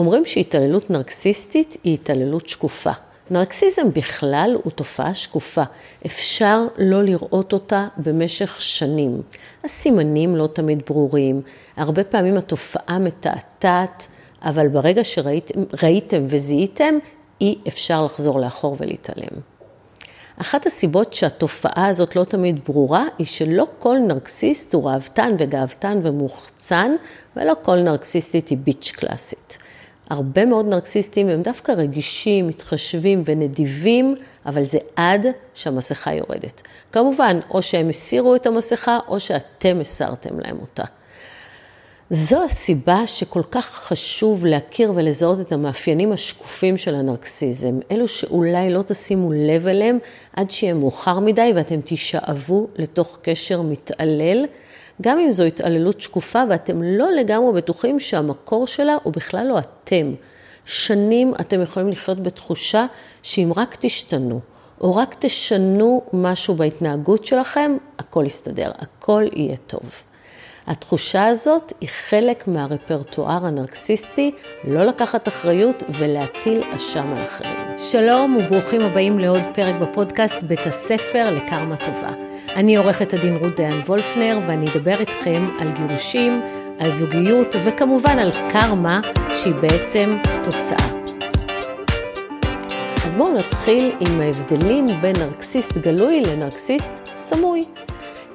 אומרים שהתעללות נרקסיסטית היא התעללות שקופה. נרקסיזם בכלל הוא תופעה שקופה. אפשר לא לראות אותה במשך שנים. הסימנים לא תמיד ברורים, הרבה פעמים התופעה מתעתעת, אבל ברגע שראיתם וזיהיתם, אי אפשר לחזור לאחור ולהתעלם. אחת הסיבות שהתופעה הזאת לא תמיד ברורה, היא שלא כל נרקסיסט הוא ראוותן וגאוותן ומוחצן, ולא כל נרקסיסטית היא ביץ' קלאסית. הרבה מאוד נרקסיסטים הם דווקא רגישים, מתחשבים ונדיבים, אבל זה עד שהמסכה יורדת. כמובן, או שהם הסירו את המסכה, או שאתם הסרתם להם אותה. זו הסיבה שכל כך חשוב להכיר ולזהות את המאפיינים השקופים של הנרקסיזם, אלו שאולי לא תשימו לב אליהם עד שיהיה מאוחר מדי ואתם תישאבו לתוך קשר מתעלל, גם אם זו התעללות שקופה ואתם לא לגמרי בטוחים שהמקור שלה הוא בכלל לא אתם. שנים אתם יכולים לחיות בתחושה שאם רק תשתנו, או רק תשנו משהו בהתנהגות שלכם, הכל יסתדר, הכל יהיה טוב. התחושה הזאת היא חלק מהרפרטואר הנרקסיסטי, לא לקחת אחריות ולהטיל אשם על אחרים. שלום וברוכים הבאים לעוד פרק בפודקאסט בית הספר לקרמה טובה. אני עורכת הדין רות דיין וולפנר ואני אדבר איתכם על גירושים, על זוגיות וכמובן על קרמה שהיא בעצם תוצאה. אז בואו נתחיל עם ההבדלים בין נרקסיסט גלוי לנרקסיסט סמוי.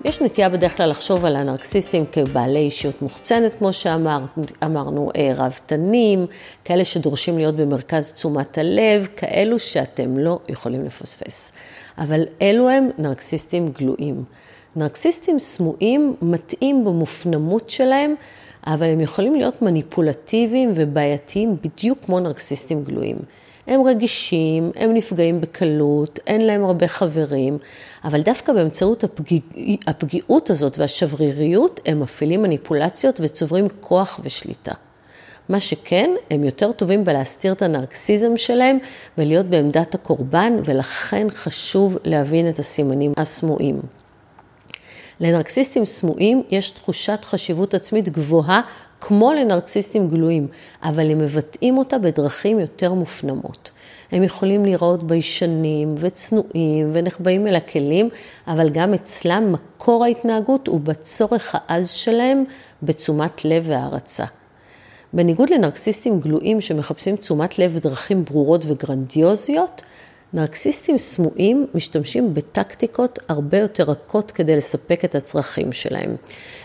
יש נטייה בדרך כלל לחשוב על הנרקסיסטים כבעלי אישיות מוחצנת, כמו שאמרנו, אה, ראוותנים, כאלה שדורשים להיות במרכז תשומת הלב, כאלו שאתם לא יכולים לפספס. אבל אלו הם נרקסיסטים גלויים. נרקסיסטים סמויים מטעים במופנמות שלהם, אבל הם יכולים להיות מניפולטיביים ובעייתיים בדיוק כמו נרקסיסטים גלויים. הם רגישים, הם נפגעים בקלות, אין להם הרבה חברים, אבל דווקא באמצעות הפגיע, הפגיעות הזאת והשבריריות, הם מפעילים מניפולציות וצוברים כוח ושליטה. מה שכן, הם יותר טובים בלהסתיר את הנרקסיזם שלהם ולהיות בעמדת הקורבן, ולכן חשוב להבין את הסימנים הסמויים. לנרקסיסטים סמויים יש תחושת חשיבות עצמית גבוהה כמו לנרקסיסטים גלויים, אבל הם מבטאים אותה בדרכים יותר מופנמות. הם יכולים לראות ביישנים וצנועים ונחבאים אל הכלים, אבל גם אצלם מקור ההתנהגות הוא בצורך העז שלהם בתשומת לב והערצה. בניגוד לנרקסיסטים גלויים שמחפשים תשומת לב בדרכים ברורות וגרנדיוזיות, נרקסיסטים סמויים משתמשים בטקטיקות הרבה יותר רכות כדי לספק את הצרכים שלהם.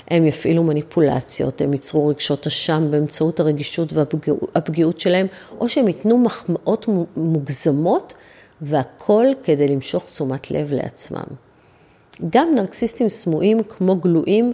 הם יפעילו מניפולציות, הם ייצרו רגשות אשם באמצעות הרגישות והפגיעות שלהם, או שהם ייתנו מחמאות מוגזמות, והכל כדי למשוך תשומת לב לעצמם. גם נרקסיסטים סמויים כמו גלויים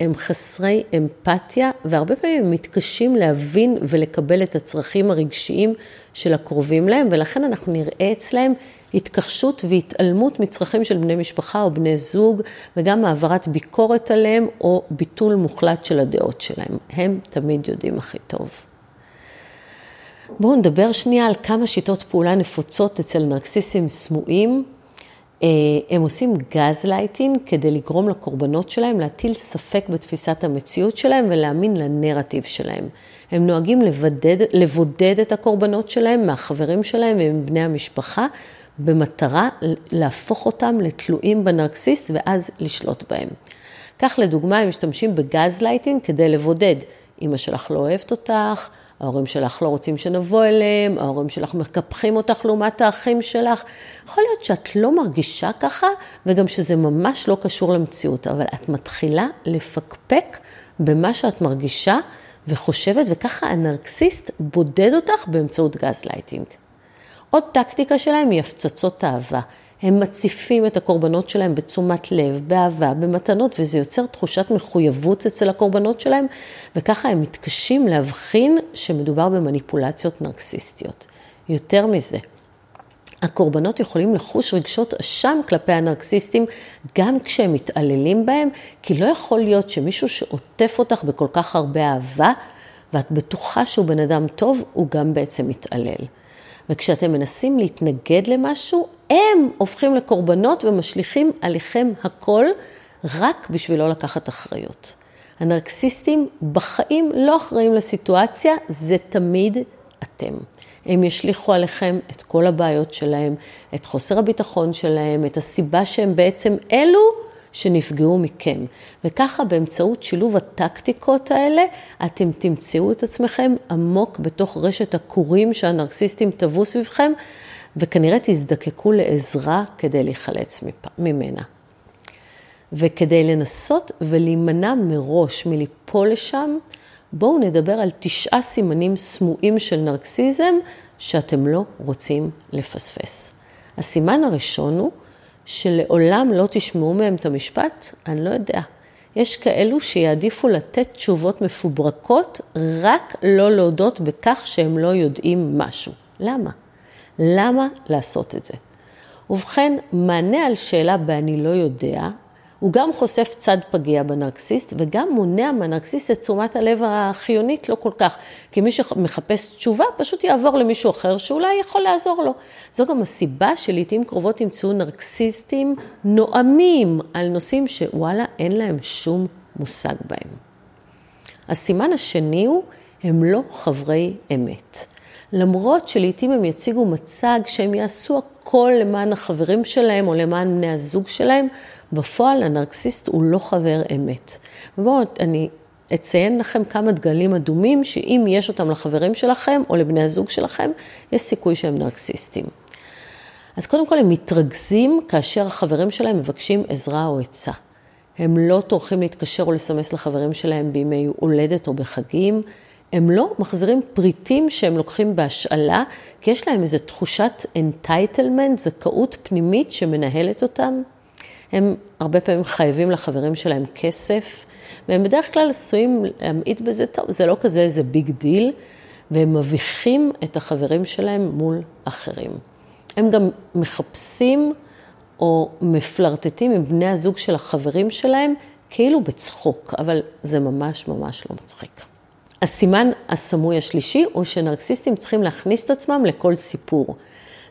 הם חסרי אמפתיה, והרבה פעמים הם מתקשים להבין ולקבל את הצרכים הרגשיים של הקרובים להם, ולכן אנחנו נראה אצלם התכחשות והתעלמות מצרכים של בני משפחה או בני זוג, וגם העברת ביקורת עליהם, או ביטול מוחלט של הדעות שלהם. הם תמיד יודעים הכי טוב. בואו נדבר שנייה על כמה שיטות פעולה נפוצות אצל נרקסיסים סמויים. אה, הם עושים גז לייטינג כדי לגרום לקורבנות שלהם להטיל ספק בתפיסת המציאות שלהם ולהאמין לנרטיב שלהם. הם נוהגים לבדד, לבודד את הקורבנות שלהם מהחברים שלהם ומבני המשפחה, במטרה להפוך אותם לתלויים בנרקסיסט ואז לשלוט בהם. כך לדוגמה, הם משתמשים בגז לייטינג כדי לבודד. אמא שלך לא אוהבת אותך, ההורים שלך לא רוצים שנבוא אליהם, ההורים שלך מקפחים אותך לעומת האחים שלך. יכול להיות שאת לא מרגישה ככה, וגם שזה ממש לא קשור למציאות, אבל את מתחילה לפקפק במה שאת מרגישה וחושבת, וככה הנרקסיסט בודד אותך באמצעות גז לייטינג. עוד טקטיקה שלהם היא הפצצות אהבה. הם מציפים את הקורבנות שלהם בתשומת לב, באהבה, במתנות, וזה יוצר תחושת מחויבות אצל הקורבנות שלהם, וככה הם מתקשים להבחין שמדובר במניפולציות נרקסיסטיות. יותר מזה, הקורבנות יכולים לחוש רגשות אשם כלפי הנרקסיסטים גם כשהם מתעללים בהם, כי לא יכול להיות שמישהו שעוטף אותך בכל כך הרבה אהבה, ואת בטוחה שהוא בן אדם טוב, הוא גם בעצם מתעלל. וכשאתם מנסים להתנגד למשהו, הם הופכים לקורבנות ומשליכים עליכם הכל רק בשביל לא לקחת אחריות. הנרקסיסטים בחיים לא אחראים לסיטואציה, זה תמיד אתם. הם ישליכו עליכם את כל הבעיות שלהם, את חוסר הביטחון שלהם, את הסיבה שהם בעצם אלו שנפגעו מכם. וככה באמצעות שילוב הטקטיקות האלה, אתם תמצאו את עצמכם עמוק בתוך רשת הכורים שהנרקסיסטים טבעו סביבכם, וכנראה תזדקקו לעזרה כדי להיחלץ ממנה. וכדי לנסות ולהימנע מראש מליפול לשם, בואו נדבר על תשעה סימנים סמויים של נרקסיזם שאתם לא רוצים לפספס. הסימן הראשון הוא שלעולם לא תשמעו מהם את המשפט, אני לא יודע. יש כאלו שיעדיפו לתת תשובות מפוברקות, רק לא להודות בכך שהם לא יודעים משהו. למה? למה לעשות את זה? ובכן, מענה על שאלה ב"אני לא יודע" הוא גם חושף צד פגיע בנרקסיסט וגם מונע מהנרקסיסט את תשומת הלב החיונית לא כל כך. כי מי שמחפש תשובה פשוט יעבור למישהו אחר שאולי יכול לעזור לו. זו גם הסיבה שלעיתים קרובות ימצאו נרקסיסטים נואמים על נושאים שוואלה אין להם שום מושג בהם. הסימן השני הוא, הם לא חברי אמת. למרות שלעיתים הם יציגו מצג שהם יעשו הכל למען החברים שלהם או למען בני הזוג שלהם, בפועל הנרקסיסט הוא לא חבר אמת. ובואו, אני אציין לכם כמה דגלים אדומים, שאם יש אותם לחברים שלכם או לבני הזוג שלכם, יש סיכוי שהם נרקסיסטים. אז קודם כל הם מתרכזים כאשר החברים שלהם מבקשים עזרה או עצה. הם לא טורחים להתקשר או לסמס לחברים שלהם בימי הולדת או בחגים. הם לא מחזירים פריטים שהם לוקחים בהשאלה, כי יש להם איזו תחושת entitlement, זכאות פנימית שמנהלת אותם. הם הרבה פעמים חייבים לחברים שלהם כסף, והם בדרך כלל עשויים להמעיט בזה, טוב, זה לא כזה איזה big deal, והם מביכים את החברים שלהם מול אחרים. הם גם מחפשים או מפלרטטים עם בני הזוג של החברים שלהם, כאילו בצחוק, אבל זה ממש ממש לא מצחיק. הסימן הסמוי השלישי הוא שנרקסיסטים צריכים להכניס את עצמם לכל סיפור.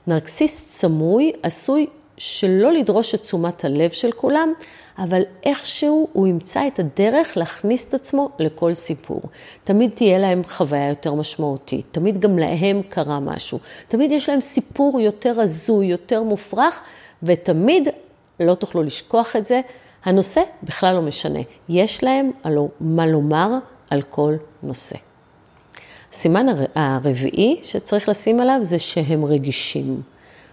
נרקסיסט סמוי עשוי שלא לדרוש את תשומת הלב של כולם, אבל איכשהו הוא ימצא את הדרך להכניס את עצמו לכל סיפור. תמיד תהיה להם חוויה יותר משמעותית, תמיד גם להם קרה משהו, תמיד יש להם סיפור יותר הזוי, יותר מופרך, ותמיד, לא תוכלו לשכוח את זה, הנושא בכלל לא משנה. יש להם הלא מה לומר על כל נושא. הסימן הרביעי שצריך לשים עליו זה שהם רגישים.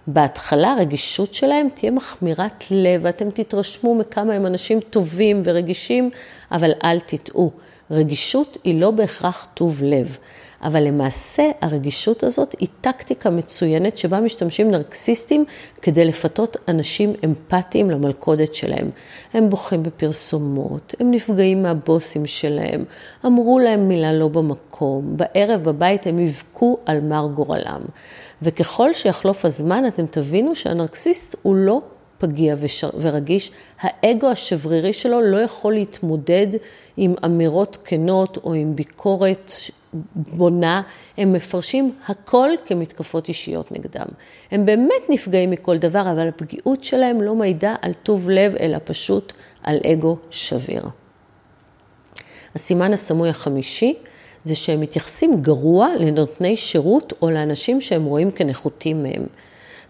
בהתחלה הרגישות שלהם תהיה מחמירת לב, ואתם תתרשמו מכמה הם אנשים טובים ורגישים, אבל אל תטעו, רגישות היא לא בהכרח טוב לב. אבל למעשה הרגישות הזאת היא טקטיקה מצוינת שבה משתמשים נרקסיסטים כדי לפתות אנשים אמפתיים למלכודת שלהם. הם בוכים בפרסומות, הם נפגעים מהבוסים שלהם, אמרו להם מילה לא במקום, בערב בבית הם יבכו על מר גורלם. וככל שיחלוף הזמן אתם תבינו שהנרקסיסט הוא לא פגיע ורגיש, האגו השברירי שלו לא יכול להתמודד עם אמירות כנות או עם ביקורת בונה, הם מפרשים הכל כמתקפות אישיות נגדם. הם באמת נפגעים מכל דבר, אבל הפגיעות שלהם לא מעידה על טוב לב, אלא פשוט על אגו שביר. הסימן הסמוי החמישי זה שהם מתייחסים גרוע לנותני שירות או לאנשים שהם רואים כנחותים מהם.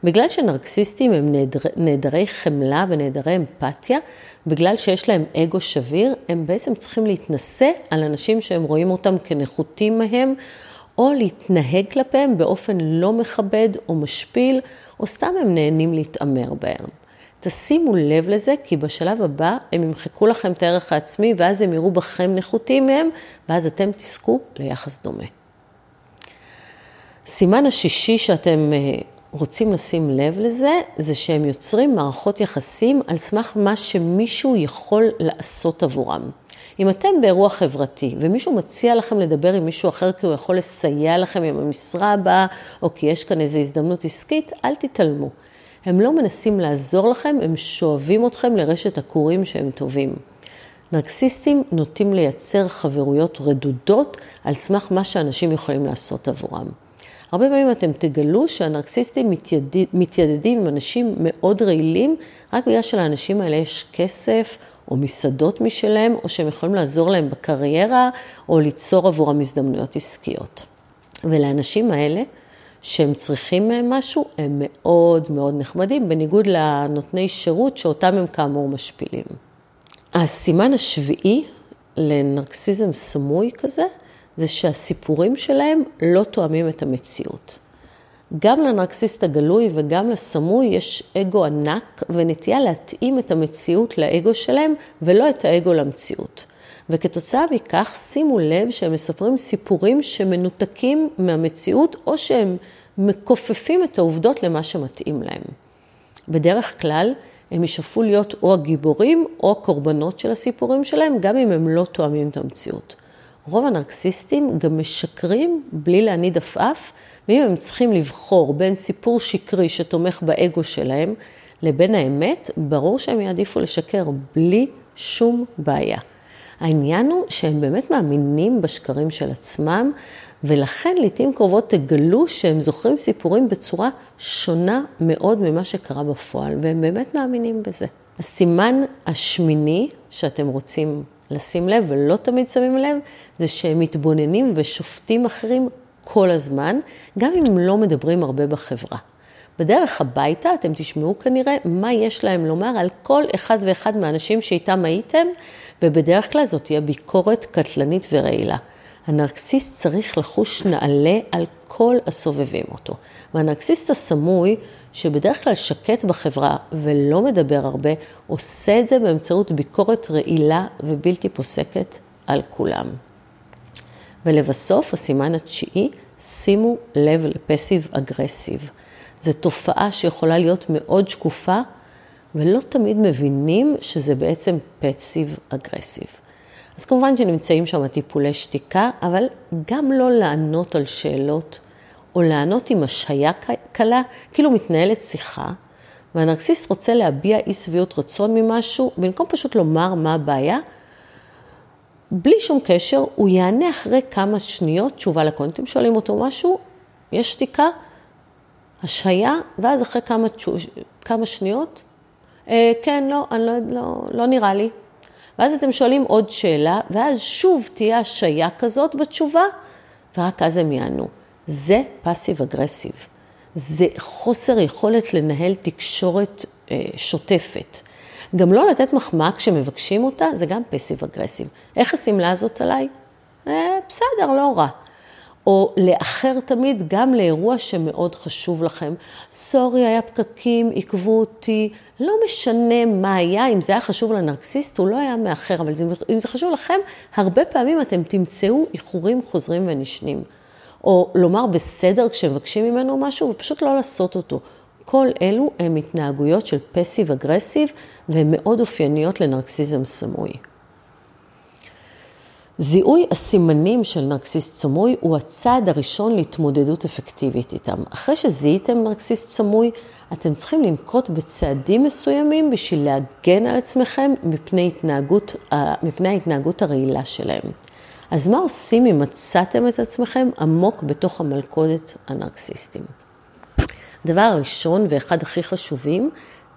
בגלל שנרקסיסטים הם נעדר, נעדרי חמלה ונעדרי אמפתיה, בגלל שיש להם אגו שביר, הם בעצם צריכים להתנשא על אנשים שהם רואים אותם כנחותים מהם, או להתנהג כלפיהם באופן לא מכבד או משפיל, או סתם הם נהנים להתעמר בהם. תשימו לב לזה, כי בשלב הבא הם ימחקו לכם את הערך העצמי, ואז הם יראו בכם נחותים מהם, ואז אתם תזכו ליחס דומה. סימן השישי שאתם אה, רוצים לשים לב לזה, זה שהם יוצרים מערכות יחסים על סמך מה שמישהו יכול לעשות עבורם. אם אתם באירוע חברתי ומישהו מציע לכם לדבר עם מישהו אחר כי הוא יכול לסייע לכם עם המשרה הבאה, או כי יש כאן איזו הזדמנות עסקית, אל תתעלמו. הם לא מנסים לעזור לכם, הם שואבים אתכם לרשת הכורים שהם טובים. נרקסיסטים נוטים לייצר חברויות רדודות על סמך מה שאנשים יכולים לעשות עבורם. הרבה פעמים אתם תגלו שהנרקסיסטים מתיידד, מתיידדים עם אנשים מאוד רעילים, רק בגלל שלאנשים האלה יש כסף או מסעדות משלהם, או שהם יכולים לעזור להם בקריירה, או ליצור עבורם הזדמנויות עסקיות. ולאנשים האלה, שהם צריכים משהו, הם מאוד מאוד נחמדים, בניגוד לנותני שירות שאותם הם כאמור משפילים. הסימן השביעי לנרקסיזם סמוי כזה, זה שהסיפורים שלהם לא תואמים את המציאות. גם לנרקסיסט הגלוי וגם לסמוי יש אגו ענק ונטייה להתאים את המציאות לאגו שלהם ולא את האגו למציאות. וכתוצאה מכך שימו לב שהם מספרים סיפורים שמנותקים מהמציאות או שהם מכופפים את העובדות למה שמתאים להם. בדרך כלל הם ישאפו להיות או הגיבורים או הקורבנות של הסיפורים שלהם, גם אם הם לא תואמים את המציאות. רוב הנרקסיסטים גם משקרים בלי להניד עפעף, ואם הם צריכים לבחור בין סיפור שקרי שתומך באגו שלהם לבין האמת, ברור שהם יעדיפו לשקר בלי שום בעיה. העניין הוא שהם באמת מאמינים בשקרים של עצמם, ולכן לעיתים קרובות תגלו שהם זוכרים סיפורים בצורה שונה מאוד ממה שקרה בפועל, והם באמת מאמינים בזה. הסימן השמיני שאתם רוצים לשים לב, ולא תמיד שמים לב, זה שהם מתבוננים ושופטים אחרים כל הזמן, גם אם לא מדברים הרבה בחברה. בדרך הביתה אתם תשמעו כנראה מה יש להם לומר על כל אחד ואחד מהאנשים שאיתם הייתם, ובדרך כלל זאת תהיה ביקורת קטלנית ורעילה. הנרקסיסט צריך לחוש נעלה על כל הסובבים אותו. והנרקסיסט הסמוי, שבדרך כלל שקט בחברה ולא מדבר הרבה, עושה את זה באמצעות ביקורת רעילה ובלתי פוסקת על כולם. ולבסוף, הסימן התשיעי, שימו לב לפסיב אגרסיב. זו תופעה שיכולה להיות מאוד שקופה, ולא תמיד מבינים שזה בעצם פסיב אגרסיב. אז כמובן שנמצאים שם טיפולי שתיקה, אבל גם לא לענות על שאלות, או לענות עם השהיה קלה, כאילו מתנהלת שיחה, והנרקסיסט רוצה להביע אי שביעות רצון ממשהו, במקום פשוט לומר מה הבעיה, בלי שום קשר, הוא יענה אחרי כמה שניות תשובה לקונית. אתם שואלים אותו משהו, יש שתיקה, השהיה, ואז אחרי כמה, כמה שניות, אה, כן, לא, אני לא, לא, לא נראה לי. ואז אתם שואלים עוד שאלה, ואז שוב תהיה השהיה כזאת בתשובה, ורק אז הם יענו. זה פאסיב אגרסיב. זה חוסר יכולת לנהל תקשורת אה, שוטפת. גם לא לתת מחמאה כשמבקשים אותה, זה גם פסיב אגרסיב. איך השמלה הזאת עליי? אה, בסדר, לא רע. או לאחר תמיד גם לאירוע שמאוד חשוב לכם. סורי, היה פקקים, עיכבו אותי, לא משנה מה היה, אם זה היה חשוב לנרקסיסט, הוא לא היה מאחר, אבל אם זה חשוב לכם, הרבה פעמים אתם תמצאו איחורים חוזרים ונשנים. או לומר בסדר כשמבקשים ממנו משהו, ופשוט לא לעשות אותו. כל אלו הם התנהגויות של פסיב אגרסיב, והן מאוד אופייניות לנרקסיזם סמוי. זיהוי הסימנים של נרקסיסט סמוי הוא הצעד הראשון להתמודדות אפקטיבית איתם. אחרי שזיהיתם נרקסיסט סמוי, אתם צריכים לנקוט בצעדים מסוימים בשביל להגן על עצמכם מפני, התנהגות, מפני ההתנהגות הרעילה שלהם. אז מה עושים אם מצאתם את עצמכם עמוק בתוך המלכודת הנרקסיסטים? הדבר הראשון ואחד הכי חשובים,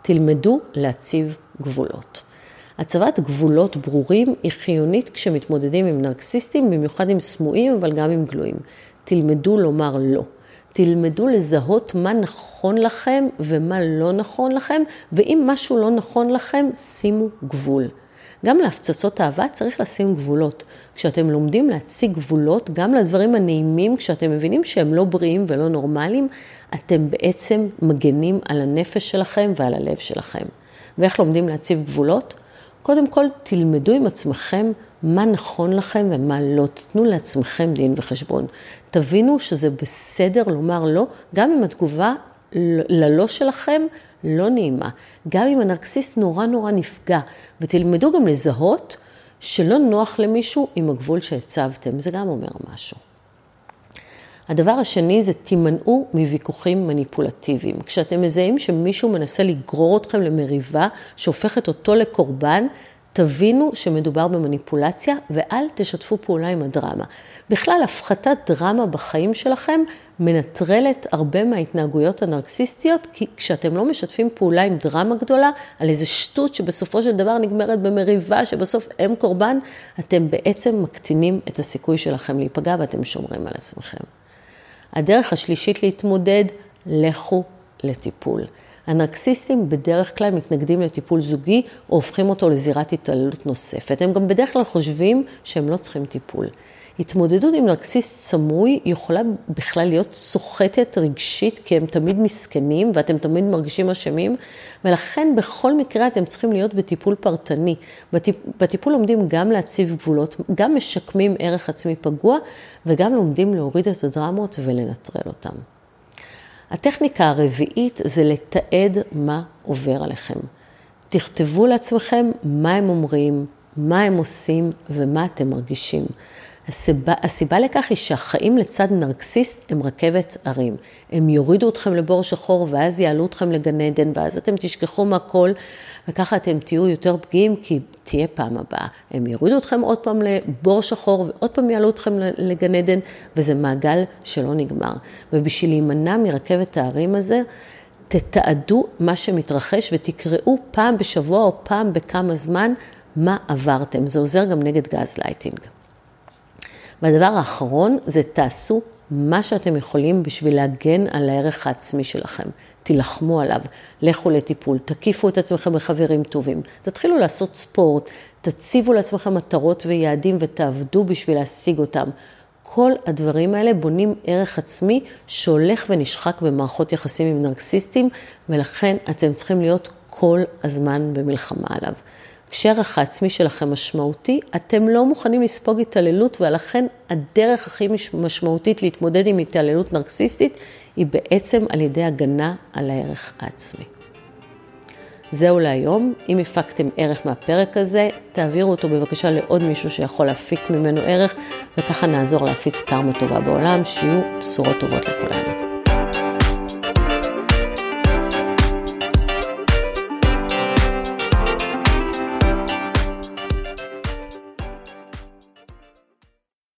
תלמדו להציב גבולות. הצבת גבולות ברורים היא חיונית כשמתמודדים עם נרקסיסטים, במיוחד עם סמויים, אבל גם עם גלויים. תלמדו לומר לא. תלמדו לזהות מה נכון לכם ומה לא נכון לכם, ואם משהו לא נכון לכם, שימו גבול. גם להפצצות אהבה צריך לשים גבולות. כשאתם לומדים להציג גבולות, גם לדברים הנעימים, כשאתם מבינים שהם לא בריאים ולא נורמליים, אתם בעצם מגנים על הנפש שלכם ועל הלב שלכם. ואיך לומדים להציב גבולות? קודם כל, תלמדו עם עצמכם מה נכון לכם ומה לא. תתנו לעצמכם דין וחשבון. תבינו שזה בסדר לומר לא, גם אם התגובה ללא שלכם לא נעימה. גם אם הנרקסיסט נורא נורא נפגע. ותלמדו גם לזהות שלא נוח למישהו עם הגבול שהצבתם. זה גם אומר משהו. הדבר השני זה תימנעו מוויכוחים מניפולטיביים. כשאתם מזהים שמישהו מנסה לגרור אתכם למריבה שהופכת אותו לקורבן, תבינו שמדובר במניפולציה ואל תשתפו פעולה עם הדרמה. בכלל, הפחתת דרמה בחיים שלכם מנטרלת הרבה מההתנהגויות הנרקסיסטיות, כי כשאתם לא משתפים פעולה עם דרמה גדולה, על איזה שטות שבסופו של דבר נגמרת במריבה, שבסוף הם קורבן, אתם בעצם מקטינים את הסיכוי שלכם להיפגע ואתם שומרים על עצמכם. הדרך השלישית להתמודד, לכו לטיפול. הנרקסיסטים בדרך כלל מתנגדים לטיפול זוגי או הופכים אותו לזירת התעללות נוספת. הם גם בדרך כלל חושבים שהם לא צריכים טיפול. התמודדות עם נרקסיסט סמוי יכולה בכלל להיות סוחטת רגשית, כי הם תמיד מסכנים ואתם תמיד מרגישים אשמים, ולכן בכל מקרה אתם צריכים להיות בטיפול פרטני. בטיפ, בטיפול לומדים גם להציב גבולות, גם משקמים ערך עצמי פגוע, וגם לומדים להוריד את הדרמות ולנטרל אותם. הטכניקה הרביעית זה לתעד מה עובר עליכם. תכתבו לעצמכם מה הם אומרים, מה הם עושים ומה אתם מרגישים. הסיבה, הסיבה לכך היא שהחיים לצד נרקסיסט הם רכבת הרים. הם יורידו אתכם לבור שחור ואז יעלו אתכם לגן עדן ואז אתם תשכחו מהכל וככה אתם תהיו יותר פגיעים כי תהיה פעם הבאה. הם יורידו אתכם עוד פעם לבור שחור ועוד פעם יעלו אתכם לגן עדן וזה מעגל שלא נגמר. ובשביל להימנע מרכבת ההרים הזה, תתעדו מה שמתרחש ותקראו פעם בשבוע או פעם בכמה זמן מה עברתם. זה עוזר גם נגד גז לייטינג. והדבר האחרון זה תעשו מה שאתם יכולים בשביל להגן על הערך העצמי שלכם. תילחמו עליו, לכו לטיפול, תקיפו את עצמכם בחברים טובים, תתחילו לעשות ספורט, תציבו לעצמכם מטרות ויעדים ותעבדו בשביל להשיג אותם. כל הדברים האלה בונים ערך עצמי שהולך ונשחק במערכות יחסים עם נרקסיסטים, ולכן אתם צריכים להיות כל הזמן במלחמה עליו. כשערך העצמי שלכם משמעותי, אתם לא מוכנים לספוג התעללות, ולכן הדרך הכי משמעותית להתמודד עם התעללות נרקסיסטית היא בעצם על ידי הגנה על הערך העצמי. זהו להיום. אם הפקתם ערך מהפרק הזה, תעבירו אותו בבקשה לעוד מישהו שיכול להפיק ממנו ערך, וככה נעזור להפיץ קרמה טובה בעולם, שיהיו בשורות טובות לכולנו.